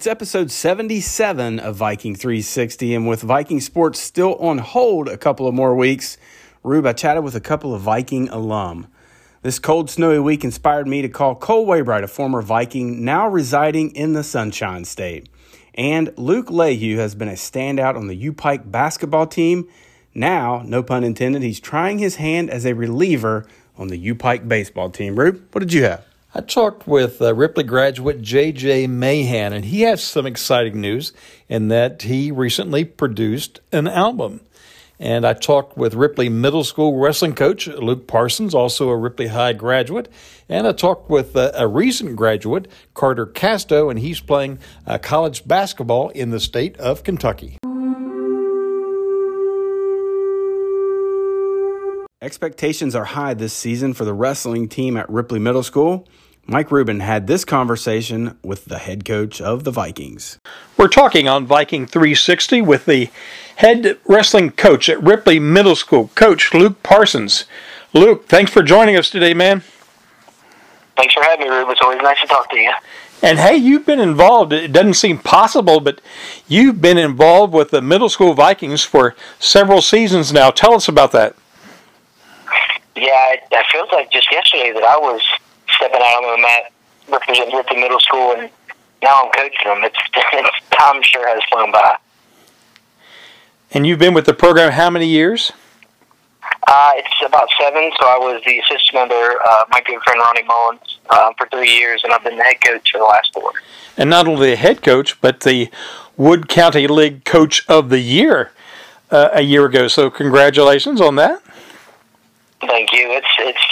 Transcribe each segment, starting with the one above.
It's episode 77 of Viking 360, and with Viking sports still on hold a couple of more weeks, Rube, I chatted with a couple of Viking alum. This cold, snowy week inspired me to call Cole Waybright, a former Viking now residing in the Sunshine State. And Luke Leyhue has been a standout on the U Pike basketball team. Now, no pun intended, he's trying his hand as a reliever on the U Pike baseball team. Rube, what did you have? I talked with uh, Ripley graduate J.J. Mahan, and he has some exciting news in that he recently produced an album. And I talked with Ripley Middle School wrestling coach Luke Parsons, also a Ripley High graduate. And I talked with uh, a recent graduate, Carter Casto, and he's playing uh, college basketball in the state of Kentucky. Expectations are high this season for the wrestling team at Ripley Middle School. Mike Rubin had this conversation with the head coach of the Vikings. We're talking on Viking 360 with the head wrestling coach at Ripley Middle School, Coach Luke Parsons. Luke, thanks for joining us today, man. Thanks for having me, Rube. It's always nice to talk to you. And hey, you've been involved. It doesn't seem possible, but you've been involved with the middle school Vikings for several seasons now. Tell us about that. Yeah, it, it feels like just yesterday that I was stepping out on the mat representing Ripley Middle School, and now I'm coaching them. It's, it's time sure has flown by. And you've been with the program how many years? Uh, it's about seven. So I was the assistant under uh, my good friend Ronnie Mullins uh, for three years, and I've been the head coach for the last four. And not only the head coach, but the Wood County League Coach of the Year uh, a year ago. So congratulations on that. Thank you. It's it's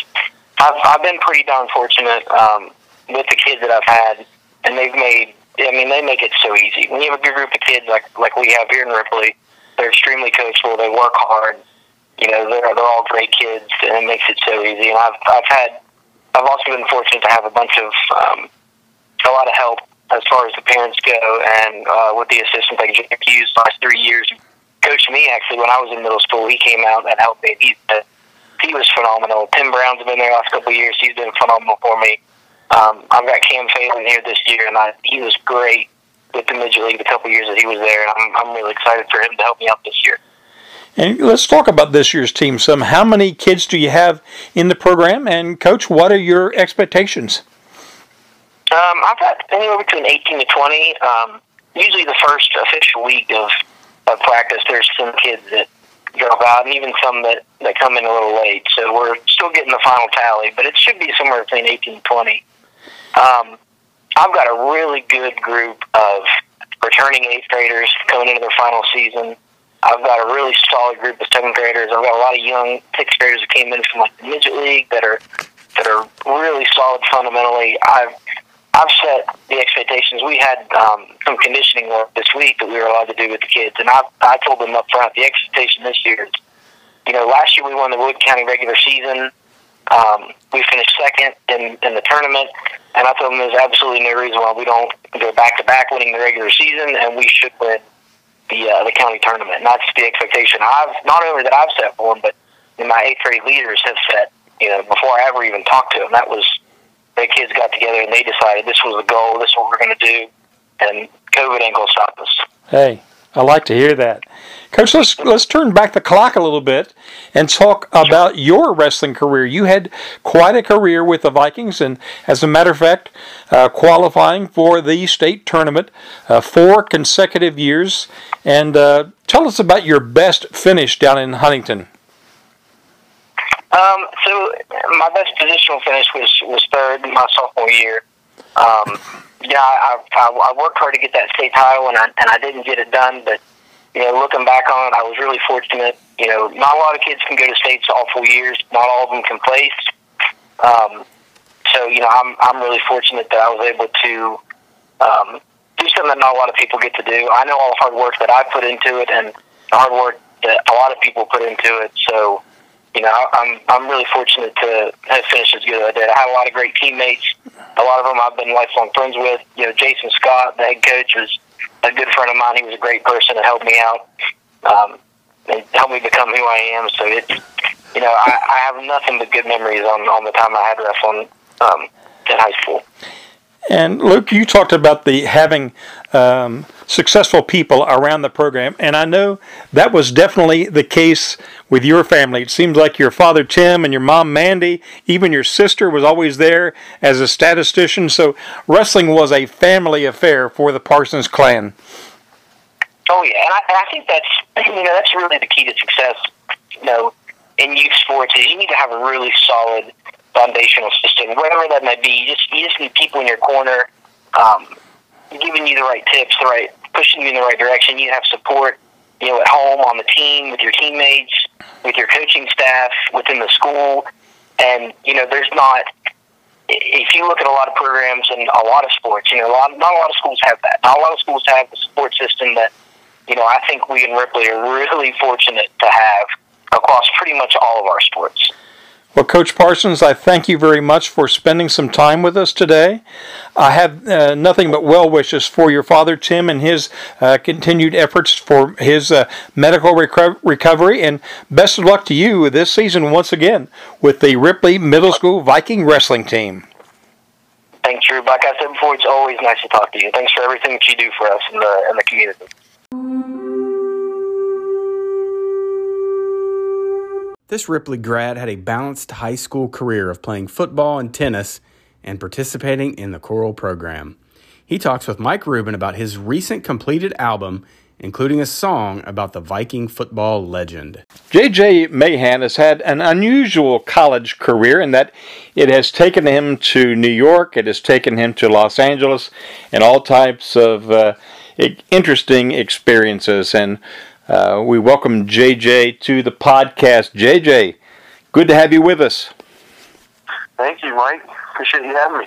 I've I've been pretty darn fortunate um, with the kids that I've had, and they've made. I mean, they make it so easy. When you have a good group of kids like like we have here in Ripley, they're extremely coachable. They work hard. You know, they're they're all great kids, and it makes it so easy. And I've I've had I've also been fortunate to have a bunch of um, a lot of help as far as the parents go, and uh, with the assistant like Jack Hughes last three years coached me actually when I was in middle school. He came out and helped me. He's he was phenomenal. Tim Brown's been there the last couple of years. He's been phenomenal for me. Um, I've got Cam Phelan here this year, and I, he was great with the midget league the couple of years that he was there, and I'm, I'm really excited for him to help me out this year. And let's talk about this year's team some. How many kids do you have in the program? And, Coach, what are your expectations? Um, I've got anywhere between 18 to 20. Um, usually the first official week of, of practice, there's some kids that drop out, and even some that, that come in a little late. So we're still getting the final tally, but it should be somewhere between 18 and 20. Um, I've got a really good group of returning eighth graders coming into their final season. I've got a really solid group of seventh graders. I've got a lot of young sixth graders that came in from like the midget league that are that are really solid fundamentally. I've I've set the expectations. We had um, some conditioning work this week that we were allowed to do with the kids, and I I told them up front the expectation this year is, you know, last year we won the Wood County regular season. Um, we finished second in, in the tournament, and I told them there's absolutely no reason why we don't go back to back winning the regular season, and we should win the uh, the county tournament. And that's the expectation I've not only that I've set for them, but my eighth grade leaders have set. You know, before I ever even talked to them, that was the kids got together and they decided this was the goal, this is what we're going to do, and COVID ain't going to stop us. Hey, I like to hear that. Coach, let's let's turn back the clock a little bit and talk about your wrestling career. You had quite a career with the Vikings, and as a matter of fact, uh, qualifying for the state tournament uh, four consecutive years. And uh, tell us about your best finish down in Huntington. Um, so my best positional finish was was third my sophomore year. Um, yeah, I, I, I worked hard to get that state title, and I and I didn't get it done. But you know, looking back on it, I was really fortunate. You know, not a lot of kids can go to states all four years. Not all of them can place. Um, so you know, I'm I'm really fortunate that I was able to um, do something that not a lot of people get to do. I know all the hard work that I put into it, and the hard work that a lot of people put into it. So you know, I'm I'm really fortunate to have finished as good as I did. I had a lot of great teammates. A lot of them I've been lifelong friends with. You know, Jason Scott, the head coach, was a good friend of mine. He was a great person to help me out um, and help me become who I am. So it's you know, I, I have nothing but good memories on on the time I had wrestling um, in high school. And Luke, you talked about the having um, successful people around the program, and I know that was definitely the case with your family. It seems like your father Tim and your mom Mandy, even your sister was always there as a statistician. So wrestling was a family affair for the Parsons clan. Oh yeah, and I, and I think that's you know that's really the key to success. You know, in youth sports is you need to have a really solid foundational system, whatever that might be. You just you just need people in your corner, um, giving you the right tips, the right pushing you in the right direction. You have support, you know, at home on the team with your teammates, with your coaching staff, within the school, and you know, there's not. If you look at a lot of programs and a lot of sports, you know, a lot, not a lot of schools have that. Not a lot of schools have the support system that, you know, I think we in Ripley are really fortunate to have across pretty much all of our sports. Well, Coach Parsons, I thank you very much for spending some time with us today. I have uh, nothing but well wishes for your father, Tim, and his uh, continued efforts for his uh, medical reco- recovery. And best of luck to you this season once again with the Ripley Middle School Viking Wrestling Team. Thanks, Rube. Like I said before, it's always nice to talk to you. Thanks for everything that you do for us in the, in the community. This Ripley grad had a balanced high school career of playing football and tennis and participating in the choral program. He talks with Mike Rubin about his recent completed album, including a song about the Viking football legend. JJ Mahan has had an unusual college career in that it has taken him to New York, it has taken him to Los Angeles, and all types of uh, interesting experiences. And uh, we welcome JJ to the podcast. JJ, good to have you with us. Thank you, Mike. Appreciate you having me.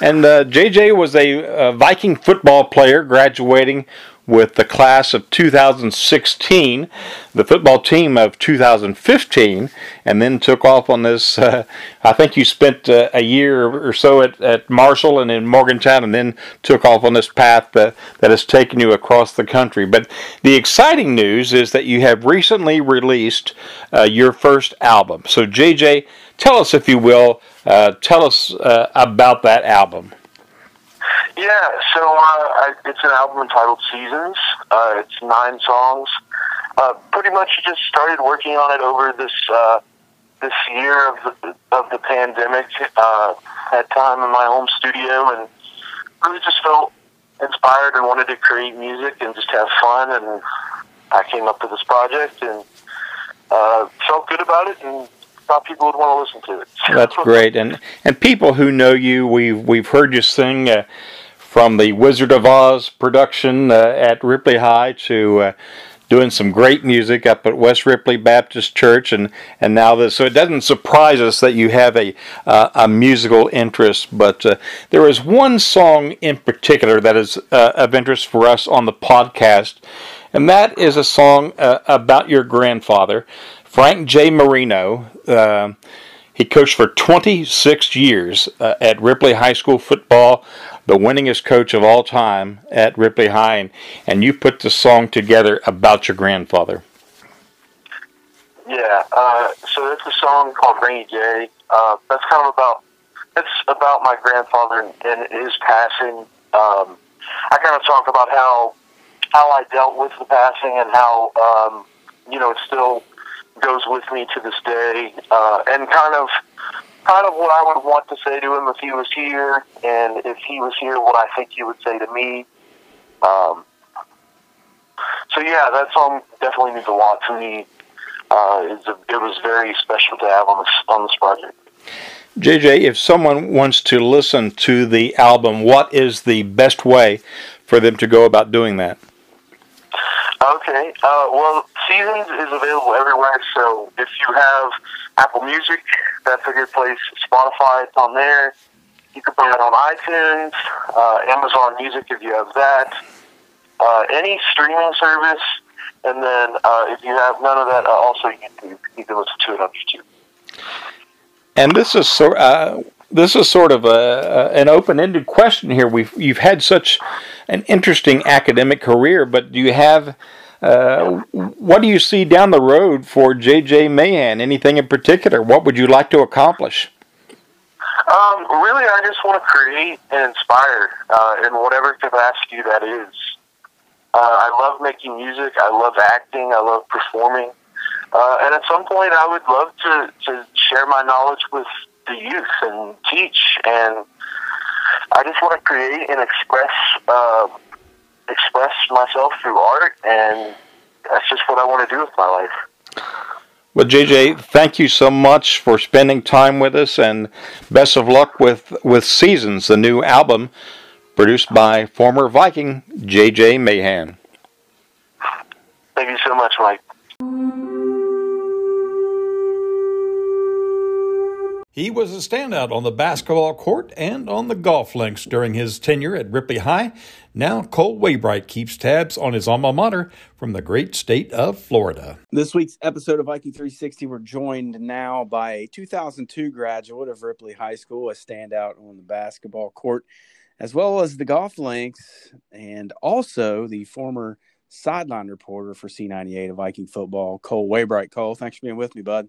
And uh, JJ was a, a, Viking football player graduating with the class of 2016, the football team of 2015, and then took off on this. Uh, I think you spent uh, a year or so at, at Marshall and in Morgantown, and then took off on this path that, that has taken you across the country. But the exciting news is that you have recently released uh, your first album. So, JJ, tell us, if you will, uh, tell us uh, about that album. Yeah, so uh, I, it's an album entitled Seasons. Uh, it's nine songs. Uh, pretty much just started working on it over this uh, this year of the, of the pandemic. Uh, had time in my home studio and really just felt inspired and wanted to create music and just have fun. And I came up with this project and uh, felt good about it and thought people would want to listen to it. That's great. And and people who know you, we've we've heard you sing. Uh, from the Wizard of Oz production uh, at Ripley High to uh, doing some great music up at West Ripley Baptist Church, and, and now this. So it doesn't surprise us that you have a uh, a musical interest. But uh, there is one song in particular that is uh, of interest for us on the podcast, and that is a song uh, about your grandfather, Frank J. Marino. He coached for 26 years at Ripley High School football the winningest coach of all time at Ripley High, and, you put the song together about your grandfather. Yeah, uh, so it's a song called Rainy Day. Uh, that's kind of about it's about my grandfather and, and his passing. Um, I kind of talk about how how I dealt with the passing and how um, you know it's still goes with me to this day, uh, and kind of kind of what I would want to say to him if he was here, and if he was here, what I think he would say to me. Um, so yeah, that song definitely means a lot to me. Uh, a, it was very special to have on this on this project. JJ, if someone wants to listen to the album, what is the best way for them to go about doing that? Okay. Uh, well, Seasons is available everywhere. So if you have Apple Music, that's a good place. Spotify, it's on there. You can buy it on iTunes, uh, Amazon Music if you have that. Uh, any streaming service, and then uh, if you have none of that, uh, also YouTube. You can listen to it on YouTube. And this is so. Uh, this is sort of a, a an open-ended question here. We've you've had such an interesting academic career, but do you have uh, what do you see down the road for JJ Mahan? Anything in particular? What would you like to accomplish? Um, really, I just want to create and inspire uh, in whatever capacity that is. Uh, I love making music. I love acting. I love performing. Uh, and at some point, I would love to, to share my knowledge with the youth and teach. And I just want to create and express uh, express myself through art. And that's just what I want to do with my life. Well, JJ, thank you so much for spending time with us, and best of luck with with Seasons, the new album produced by former Viking JJ Mahan. Thank you so much, Mike. He was a standout on the basketball court and on the golf links during his tenure at Ripley High. Now, Cole Waybright keeps tabs on his alma mater from the great state of Florida. This week's episode of Viking 360, we're joined now by a 2002 graduate of Ripley High School, a standout on the basketball court, as well as the golf links, and also the former sideline reporter for C98 of Viking football, Cole Waybright. Cole, thanks for being with me, bud.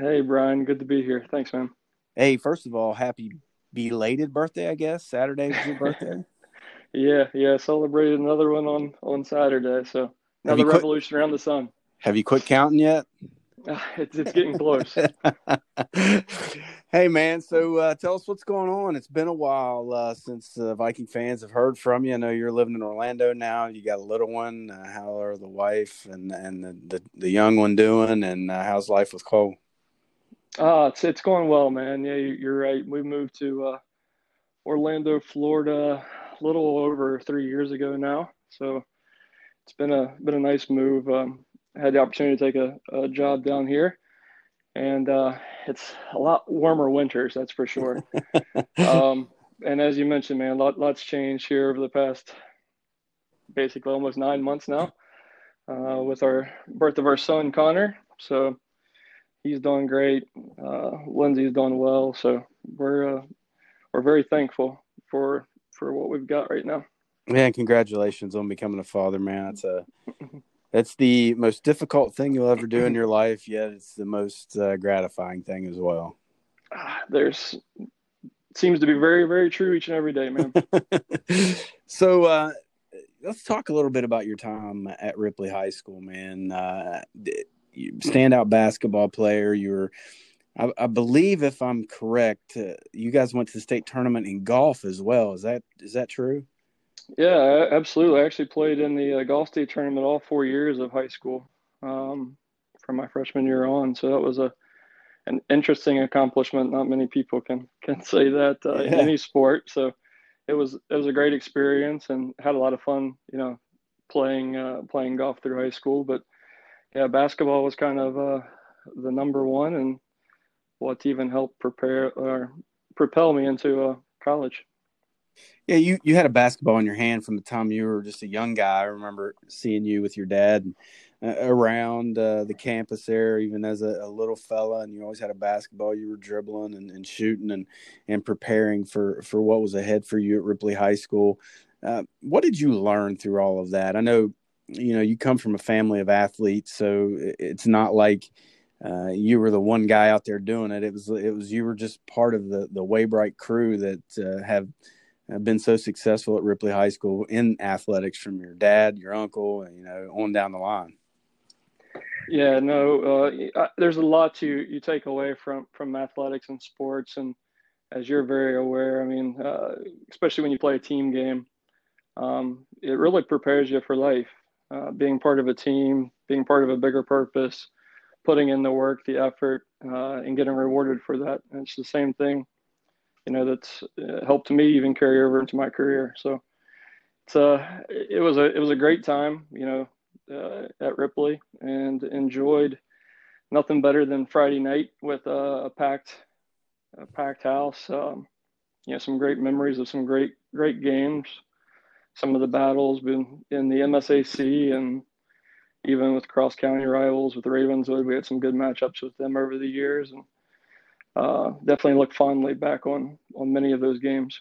Hey, Brian. Good to be here. Thanks, man. Hey, first of all, happy belated birthday, I guess. Saturday was your birthday. yeah, yeah. Celebrated another one on on Saturday. So another revolution around the sun. Have you quit counting yet? Uh, it's it's getting close. hey man, so uh, tell us what's going on. It's been a while uh, since uh, Viking fans have heard from you. I know you're living in Orlando now. You got a little one. Uh, how are the wife and and the, the, the young one doing? And uh, how's life with Cole? Uh, it's it's going well, man. Yeah, you're right. We moved to uh, Orlando, Florida, a little over three years ago now. So it's been a been a nice move. Um, I had the opportunity to take a, a job down here, and uh, it's a lot warmer winters, that's for sure. um, and as you mentioned, man, lot, lots changed here over the past basically almost nine months now uh, with our birth of our son Connor. So he's doing great. Uh, Lindsay's doing well. So we're uh, we're very thankful for for what we've got right now. Man, congratulations on becoming a father, man. It's a it's the most difficult thing you'll ever do in your life, yet it's the most uh, gratifying thing as well. There's seems to be very very true each and every day, man. so uh, let's talk a little bit about your time at Ripley High School, man. Uh, standout basketball player. You were, I, I believe, if I'm correct, uh, you guys went to the state tournament in golf as well. Is that is that true? Yeah, absolutely. I actually played in the uh, golf state tournament all four years of high school, um, from my freshman year on. So that was a an interesting accomplishment. Not many people can can say that uh, yeah. in any sport. So it was it was a great experience and had a lot of fun. You know, playing uh, playing golf through high school, but yeah, basketball was kind of uh, the number one, and what even helped prepare or propel me into uh, college. Yeah, you you had a basketball in your hand from the time you were just a young guy. I remember seeing you with your dad uh, around uh, the campus there, even as a, a, little fella, and you always had a basketball. You were dribbling and, and shooting and and preparing for for what was ahead for you at Ripley High School. Uh, what did you learn through all of that? I know you know you come from a family of athletes so it's not like uh, you were the one guy out there doing it. It was it was you were just part of the the waybright crew that uh, have been so successful at ripley high school in athletics from your dad your uncle you know on down the line. Yeah no uh, there's a lot to you take away from from athletics and sports. And as you're very aware i mean uh, especially when you play a team game um, it really prepares you for life uh, being part of a team, being part of a bigger purpose, putting in the work, the effort, uh, and getting rewarded for that. And it's the same thing, you know, that's uh, helped me even carry over into my career. So it's uh, it was a it was a great time, you know, uh, at Ripley, and enjoyed nothing better than Friday night with a, a packed a packed house. Um, you know, some great memories of some great great games some of the battles been in the MSAC and even with cross county rivals with Ravenswood, we had some good matchups with them over the years, and uh, definitely look fondly back on on many of those games.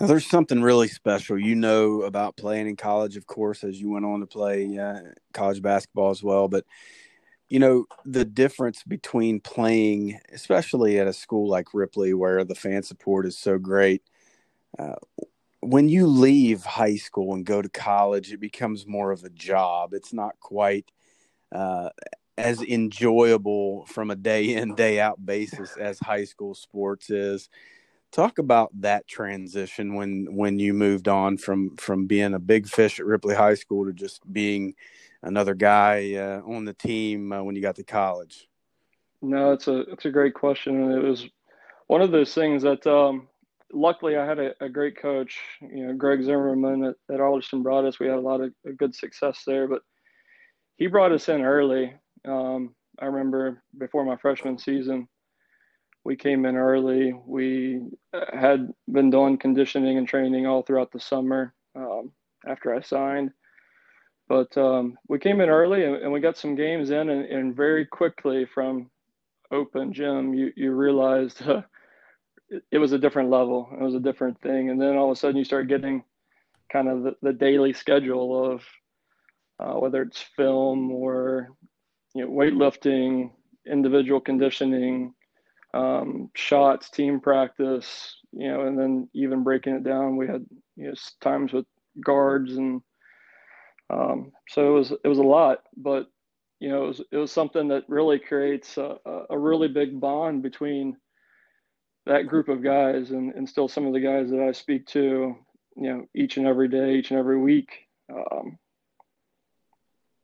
Now, there's something really special you know about playing in college, of course, as you went on to play uh, college basketball as well. But you know the difference between playing especially at a school like ripley where the fan support is so great uh, when you leave high school and go to college it becomes more of a job. It's not quite uh, as enjoyable from a day in day out basis as high school sports is. Talk about that transition when when you moved on from from being a big fish at ripley high school to just being another guy uh, on the team uh, when you got to college? No, it's a it's a great question, it was one of those things that um, luckily I had a, a, great coach, you know, Greg Zimmerman at, at Arlington us. We had a lot of good success there, but he brought us in early. Um, I remember before my freshman season, we came in early. We uh, had been doing conditioning and training all throughout the summer um, after I signed. But um, we came in early and, and, we got some games in, and, and, very quickly from open gym, you, you realized uh, it, was a different level. It was a different thing. And then all of a sudden, you start getting kind of the, the daily schedule of uh, whether it's film or you know, weightlifting, individual conditioning, um, shots, team practice, you know, and then even breaking it down, we had you know times with guards and um, so it was it was a lot, but you know it was it was something that really creates a, a really big bond between that group of guys and, and still some of the guys that I speak to, you know, each and every day, each and every week um,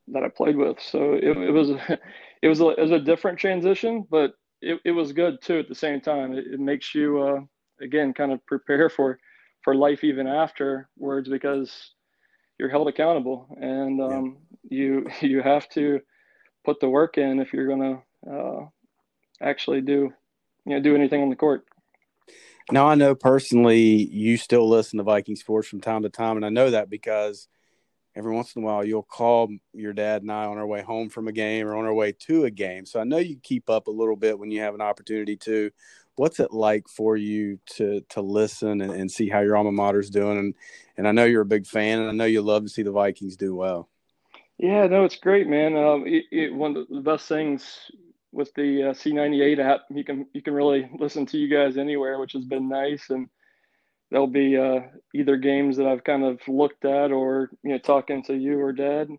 that I played with. So it, it was it was a, it was a different transition, but it, it was good too at the same time. It, it makes you uh, again kind of prepare for for life even afterwards because you're held accountable and um, yeah. you you have to put the work in if you're going to uh, actually do you know do anything on the court now i know personally you still listen to viking sports from time to time and i know that because every once in a while you'll call your dad and i on our way home from a game or on our way to a game so i know you keep up a little bit when you have an opportunity to what's it like for you to to listen and, and see how your alma mater's doing? And and I know you're a big fan, and I know you love to see the Vikings do well. Yeah, no, it's great, man. Um, it, it, one of the best things with the uh, C98 app, you can you can really listen to you guys anywhere, which has been nice. And there'll be uh, either games that I've kind of looked at, or you know, talking to you or Dad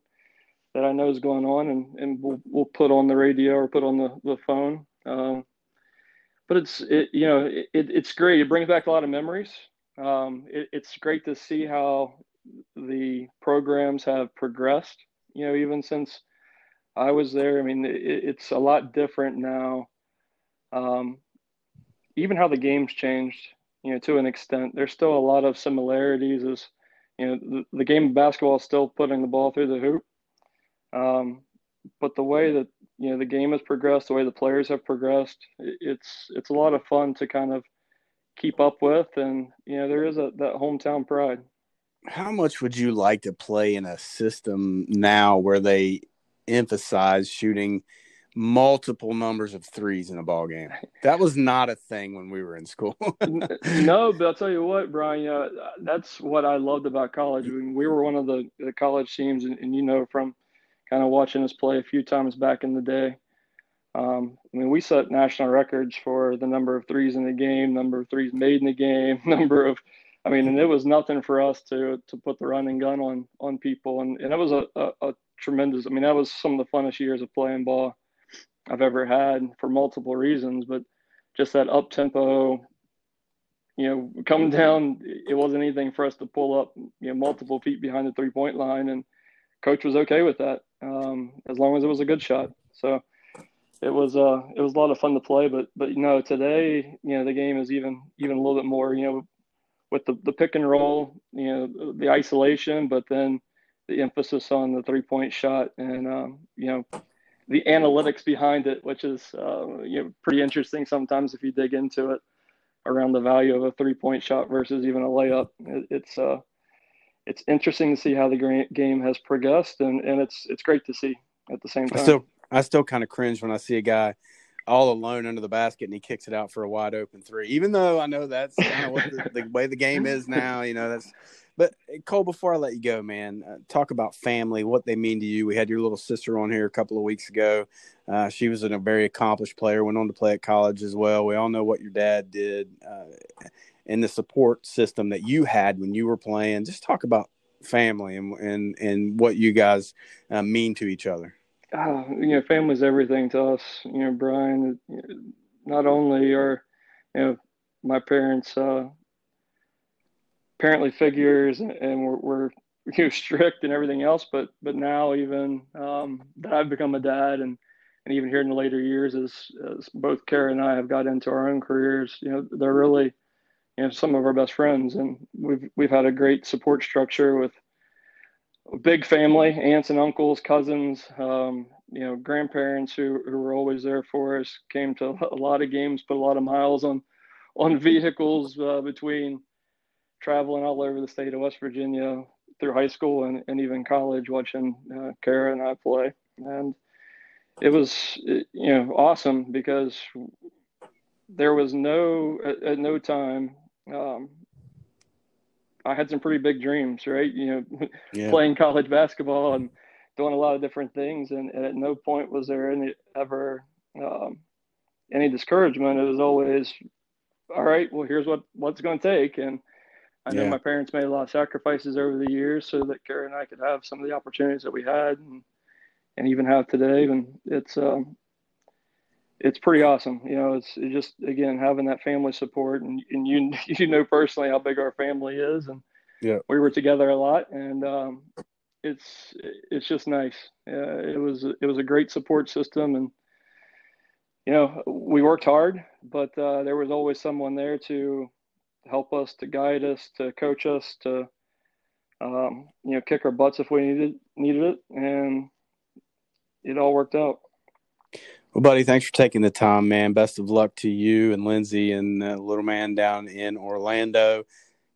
that I know is going on, and, and we'll we'll put on the radio or put on the the phone. Um, but it's it, you know it, it's great. It brings back a lot of memories. Um, it, it's great to see how the programs have progressed. You know, even since I was there, I mean, it's a lot different now. Um, even how the game's changed, you know, to an extent. There's still a lot of similarities. As you know, the, the game of basketball is still putting the ball through the hoop. Um, but the way that you know the game has progressed, the way the players have progressed, it's it's a lot of fun to kind of keep up with, and you know there is a that hometown pride. How much would you like to play in a system now where they emphasize shooting multiple numbers of threes in a ball game? That was not a thing when we were in school. no, but I'll tell you what, Brian, uh, that's what I loved about college. I mean, we were one of the, the college teams, and, and you know from kind of watching us play a few times back in the day. Um, I mean, we set national records for the number of threes in the game, number of threes made in the game, number of, I mean, and it was nothing for us to to put the running gun on on people, and and it was a, a, a tremendous. I mean, that was some of the funnest years of playing ball I've ever had for multiple reasons, but just that up tempo, you know, coming down, it wasn't anything for us to pull up, you know, multiple feet behind the three point line, and coach was okay with that um, as long as it was a good shot. So it was uh, it was a lot of fun to play. But but you know today you know the game is even even a little bit more you know with the, the pick and roll you know the isolation, but then the emphasis on the three point shot and um, you know the analytics behind it, which is uh, you know pretty interesting sometimes if you dig into it around the value of a three point shot versus even a layup. It, it's uh, it's interesting to see how the game has progressed, and, and it's it's great to see at the same time. I still I still kind of cringe when I see a guy all alone under the basket and he kicks it out for a wide open three. Even though I know that's kind of what the, the, way the game is now, you know, that's. But Cole, before I let you go, man, uh, talk about family, what they mean to you. We had your little sister on here a couple of weeks ago. Uh, she was a very accomplished player, went on to play at college as well. We all know what your dad did uh, and the support system that you had when you were playing. Just talk about family and and, and what you guys uh, mean to each other you know, family's everything to us. You know, Brian. Not only are you know my parents uh, apparently figures, and we're, we're you know, strict and everything else, but but now even um, that I've become a dad, and and even here in the later years, as, as both Kara and I have got into our own careers, you know, they're really you know some of our best friends, and we've we've had a great support structure with big family, aunts and uncles, cousins, um, you know, grandparents who, who were always there for us, came to a lot of games, put a lot of miles on, on vehicles uh, between traveling all over the state of West Virginia through high school and, and even college, watching uh, Kara and I play. And it was, you know, awesome because there was no, at, at no time, um, I had some pretty big dreams, right? You know, yeah. playing college basketball and doing a lot of different things, and, and at no point was there any ever um, any discouragement. It was always, all right, well, here's what what's going to take, and I know yeah. my parents made a lot of sacrifices over the years so that Kara and I could have some of the opportunities that we had, and and even have today. And it's um, it's pretty awesome. You know, it's, it's just again having that family support, and, and you you know personally how big our family is, and yeah, we were together a lot, and um, it's it's just nice. Uh, it was it was a great support system, and you know we worked hard, but uh, there was always someone there to help us, to guide us, to coach us, to um, you know kick our butts if we needed needed it, and it all worked out. Well, buddy, thanks for taking the time, man. Best of luck to you and Lindsay and the little man down in Orlando.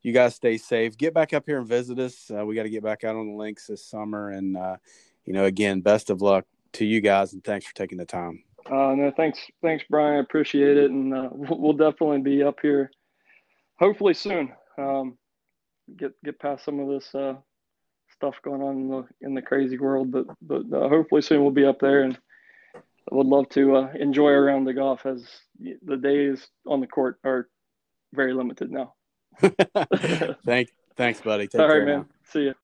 You guys stay safe. Get back up here and visit us. Uh, we got to get back out on the links this summer. And, uh, you know, again, best of luck to you guys and thanks for taking the time. Uh, no, thanks, thanks, Brian. I appreciate it, and uh, we'll definitely be up here, hopefully soon. Um, get get past some of this uh, stuff going on in the in the crazy world, but but uh, hopefully soon we'll be up there and would love to uh, enjoy around the golf as the days on the court are very limited now. Thank, thanks, buddy. Take All right, man. Now. See you.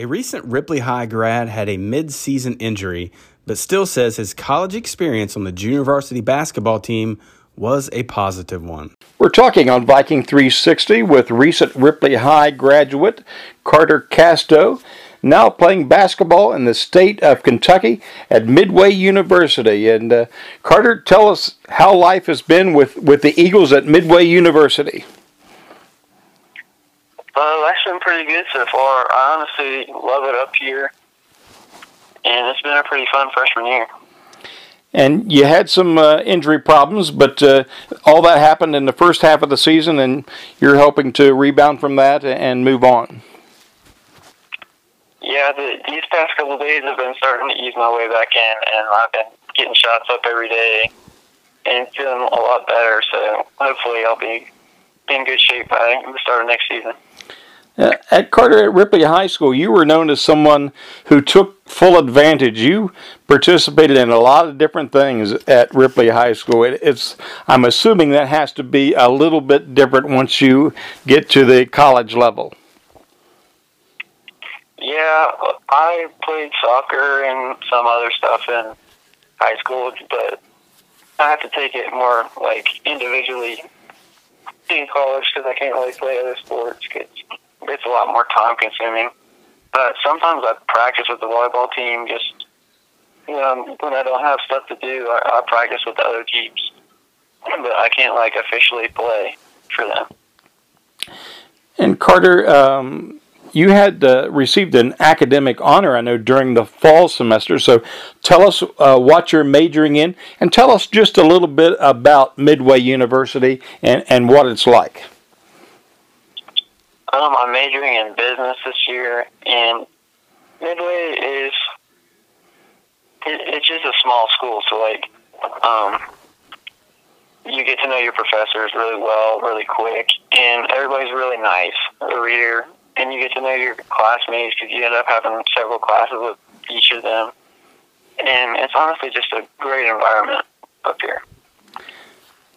A recent Ripley High grad had a mid-season injury, but still says his college experience on the junior varsity basketball team was a positive one. We're talking on Viking 360 with recent Ripley High graduate Carter Casto now playing basketball in the state of Kentucky at Midway University. And uh, Carter, tell us how life has been with, with the Eagles at Midway University. Uh, life's been pretty good so far. I honestly love it up here, and it's been a pretty fun freshman year. And you had some uh, injury problems, but uh, all that happened in the first half of the season, and you're hoping to rebound from that and move on. Yeah, the, these past couple of days have been starting to ease my way back in, and I've been getting shots up every day and feeling a lot better. So hopefully, I'll be in good shape by the start of next season. Uh, at Carter at Ripley High School, you were known as someone who took full advantage. You participated in a lot of different things at Ripley High School. It, it's I'm assuming that has to be a little bit different once you get to the college level. Yeah, I played soccer and some other stuff in high school, but I have to take it more like individually in college because I can't really play other sports because it's a lot more time consuming. But sometimes I practice with the volleyball team just you know, when I don't have stuff to do, I, I practice with the other teams. But I can't like officially play for them. And Carter, um, you had uh, received an academic honor, I know, during the fall semester. So tell us uh, what you're majoring in and tell us just a little bit about Midway University and, and what it's like. Um, I'm majoring in business this year, and Midway is it, it's just a small school, so like, um, you get to know your professors really well, really quick, and everybody's really nice over here. And you get to know your classmates because you end up having several classes with each of them. And it's honestly just a great environment up here.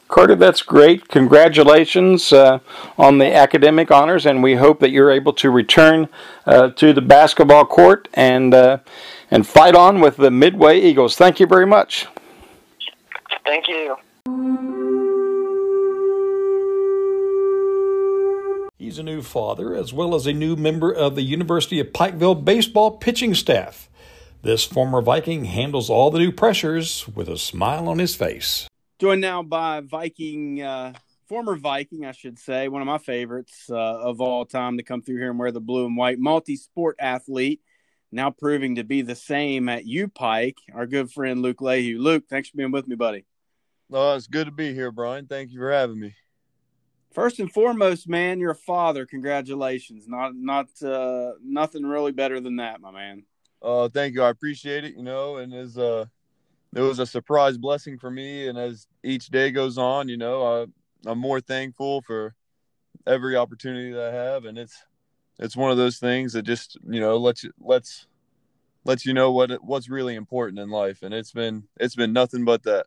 Carter, that's great. Congratulations uh, on the academic honors, and we hope that you're able to return uh, to the basketball court and uh, and fight on with the Midway Eagles. Thank you very much. Thank you. He's a new father as well as a new member of the University of Pikeville baseball pitching staff. This former Viking handles all the new pressures with a smile on his face. Joined now by Viking, uh, former Viking, I should say, one of my favorites uh, of all time to come through here and wear the blue and white, multi sport athlete, now proving to be the same at U Pike, our good friend Luke Lehue. Luke, thanks for being with me, buddy. Oh, it's good to be here, Brian. Thank you for having me. First and foremost, man, you're a father. Congratulations. Not not uh, nothing really better than that, my man. Uh, thank you. I appreciate it. You know, and as uh, it was a surprise blessing for me, and as each day goes on, you know, I, I'm more thankful for every opportunity that I have, and it's it's one of those things that just you know lets you lets lets you know what what's really important in life, and it's been it's been nothing but that.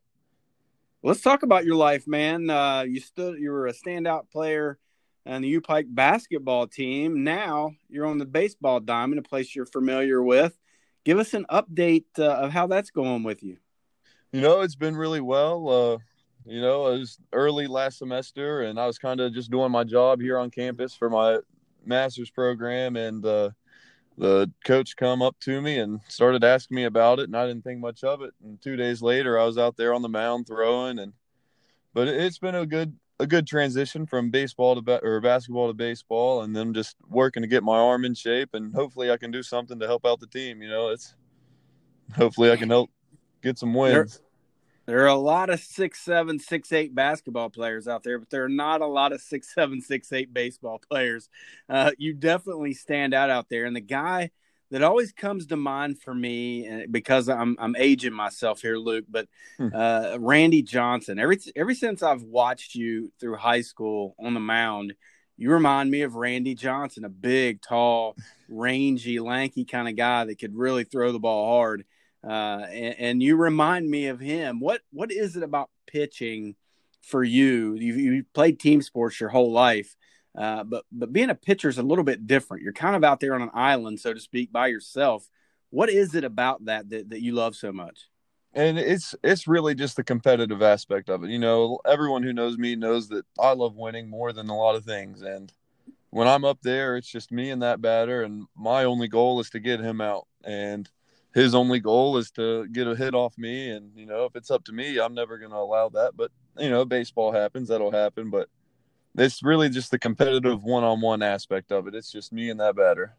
Let's talk about your life, man. Uh, you stood, you were a standout player on the U Pike basketball team. Now you're on the baseball diamond, a place you're familiar with. Give us an update uh, of how that's going with you. You know, it's been really well. Uh, you know, it was early last semester, and I was kind of just doing my job here on campus for my master's program, and uh, the coach come up to me and started asking me about it and I didn't think much of it. And 2 days later I was out there on the mound throwing and but it's been a good a good transition from baseball to ba- or basketball to baseball and then just working to get my arm in shape and hopefully I can do something to help out the team you know it's hopefully I can help get some wins there are a lot of six seven, six eight basketball players out there, but there are not a lot of six seven, six eight baseball players. Uh, you definitely stand out out there, and the guy that always comes to mind for me, because I'm I'm aging myself here, Luke, but hmm. uh, Randy Johnson. Every ever since I've watched you through high school on the mound, you remind me of Randy Johnson, a big, tall, rangy, lanky kind of guy that could really throw the ball hard uh, and, and, you remind me of him. What what is it about pitching for you? You you played team sports your whole life, uh, but but being a pitcher is a little bit different. You're kind of out there on an island, so to speak, by yourself. What is it about that that, that you love so much? And it's it's really just the competitive aspect of it. You know, everyone who knows me knows that I love winning more than a lot of things. And when I'm up there, it's just me and that batter, and my only goal is to get him out. And his only goal is to get a hit off me. And, you know, if it's up to me, I'm never going to allow that. But, you know, baseball happens, that'll happen. But it's really just the competitive one on one aspect of it. It's just me and that batter.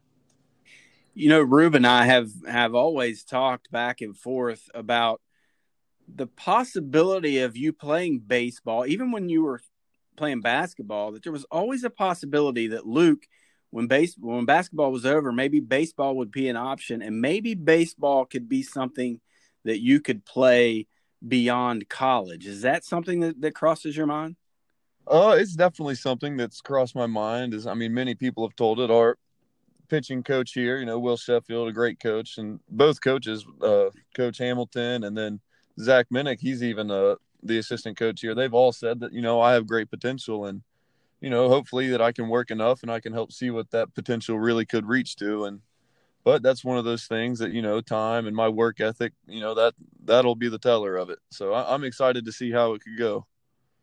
You know, Rube and I have, have always talked back and forth about the possibility of you playing baseball, even when you were playing basketball, that there was always a possibility that Luke – when base when basketball was over, maybe baseball would be an option, and maybe baseball could be something that you could play beyond college. Is that something that, that crosses your mind? Uh, it's definitely something that's crossed my mind. Is I mean, many people have told it. Our pitching coach here, you know, Will Sheffield, a great coach, and both coaches, uh, Coach Hamilton, and then Zach Minnick, he's even uh, the assistant coach here. They've all said that you know I have great potential, and you know, hopefully that I can work enough and I can help see what that potential really could reach to. And, but that's one of those things that, you know, time and my work ethic, you know, that, that'll be the teller of it. So I, am excited to see how it could go.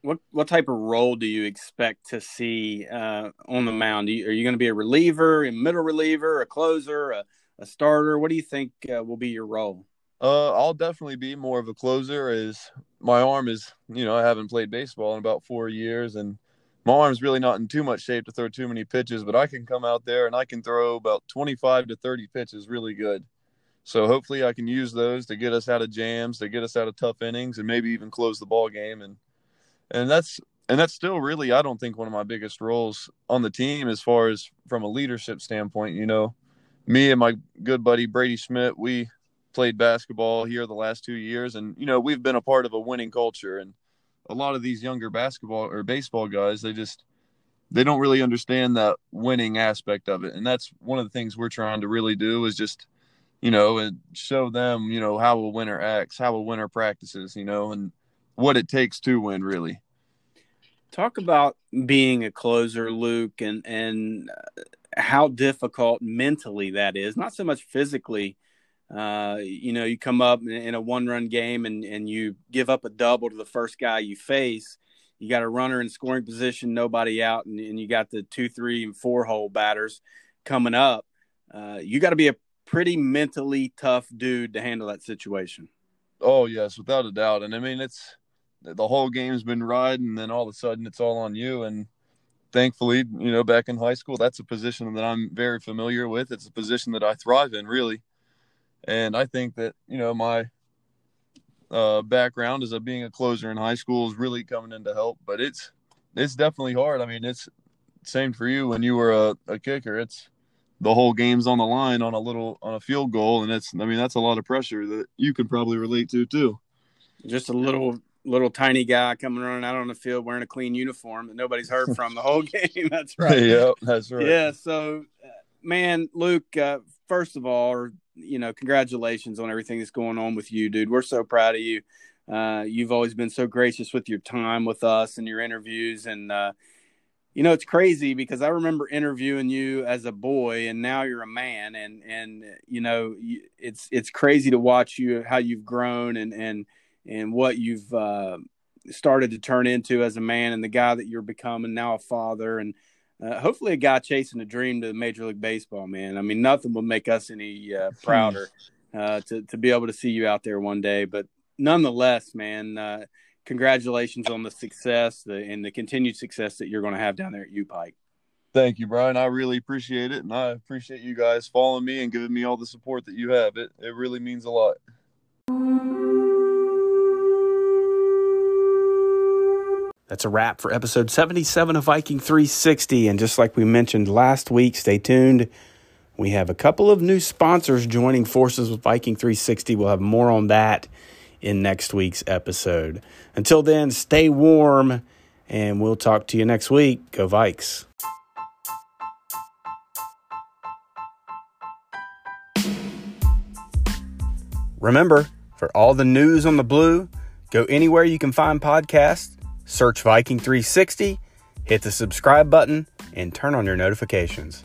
What, what type of role do you expect to see uh, on the mound? You, are you going to be a reliever, a middle reliever, a closer, a, a starter? What do you think uh, will be your role? Uh, I'll definitely be more of a closer as my arm is, you know, I haven't played baseball in about four years and my arm's really not in too much shape to throw too many pitches, but I can come out there and I can throw about 25 to 30 pitches really good. So hopefully I can use those to get us out of jams, to get us out of tough innings, and maybe even close the ball game. And and that's and that's still really I don't think one of my biggest roles on the team as far as from a leadership standpoint. You know, me and my good buddy Brady Schmidt, we played basketball here the last two years, and you know we've been a part of a winning culture, and a lot of these younger basketball or baseball guys, they just they don't really understand that winning aspect of it, and that's one of the things we're trying to really do is just you know and show them you know how a winner acts, how a winner practices, you know, and what it takes to win really. Talk about being a closer, Luke, and and uh, how difficult mentally that is. Not so much physically. Uh, you know, you come up in a one-run game and and you give up a double to the first guy you face. You got a runner in scoring position, nobody out, and, and you got the two, three, and four hole batters coming up. Uh, you got to be a pretty mentally tough dude to handle that situation. Oh yes, without a doubt. And I mean, it's the whole game's been riding, and then all of a sudden it's all on you. And thankfully, you know, back in high school, that's a position that I'm very familiar with. It's a position that I thrive in, really. And I think that you know my uh, background as a being a closer in high school is really coming in to help. But it's it's definitely hard. I mean, it's same for you when you were a, a kicker. It's the whole game's on the line on a little on a field goal, and it's I mean that's a lot of pressure that you can probably relate to too. Just a little little tiny guy coming running out on the field wearing a clean uniform that nobody's heard from the whole game. That's right. yeah, that's right. Yeah. So, uh, man, Luke, uh, first of all, you know, congratulations on everything that's going on with you, dude. We're so proud of you. Uh, you've always been so gracious with your time with us and your interviews. And, uh, you know, it's crazy because I remember interviewing you as a boy and now you're a man and, and, you know, it's, it's crazy to watch you, how you've grown and, and, and what you've uh, started to turn into as a man and the guy that you're becoming now a father and uh, hopefully a guy chasing a dream to Major League Baseball, man. I mean, nothing would make us any uh, prouder uh, to, to be able to see you out there one day. But nonetheless, man, uh, congratulations on the success the, and the continued success that you're going to have down there at U Pike. Thank you, Brian. I really appreciate it. And I appreciate you guys following me and giving me all the support that you have. It, it really means a lot. That's a wrap for episode 77 of Viking 360. And just like we mentioned last week, stay tuned. We have a couple of new sponsors joining forces with Viking 360. We'll have more on that in next week's episode. Until then, stay warm, and we'll talk to you next week. Go Vikes. Remember, for all the news on the blue, go anywhere you can find podcasts Search Viking 360, hit the subscribe button, and turn on your notifications.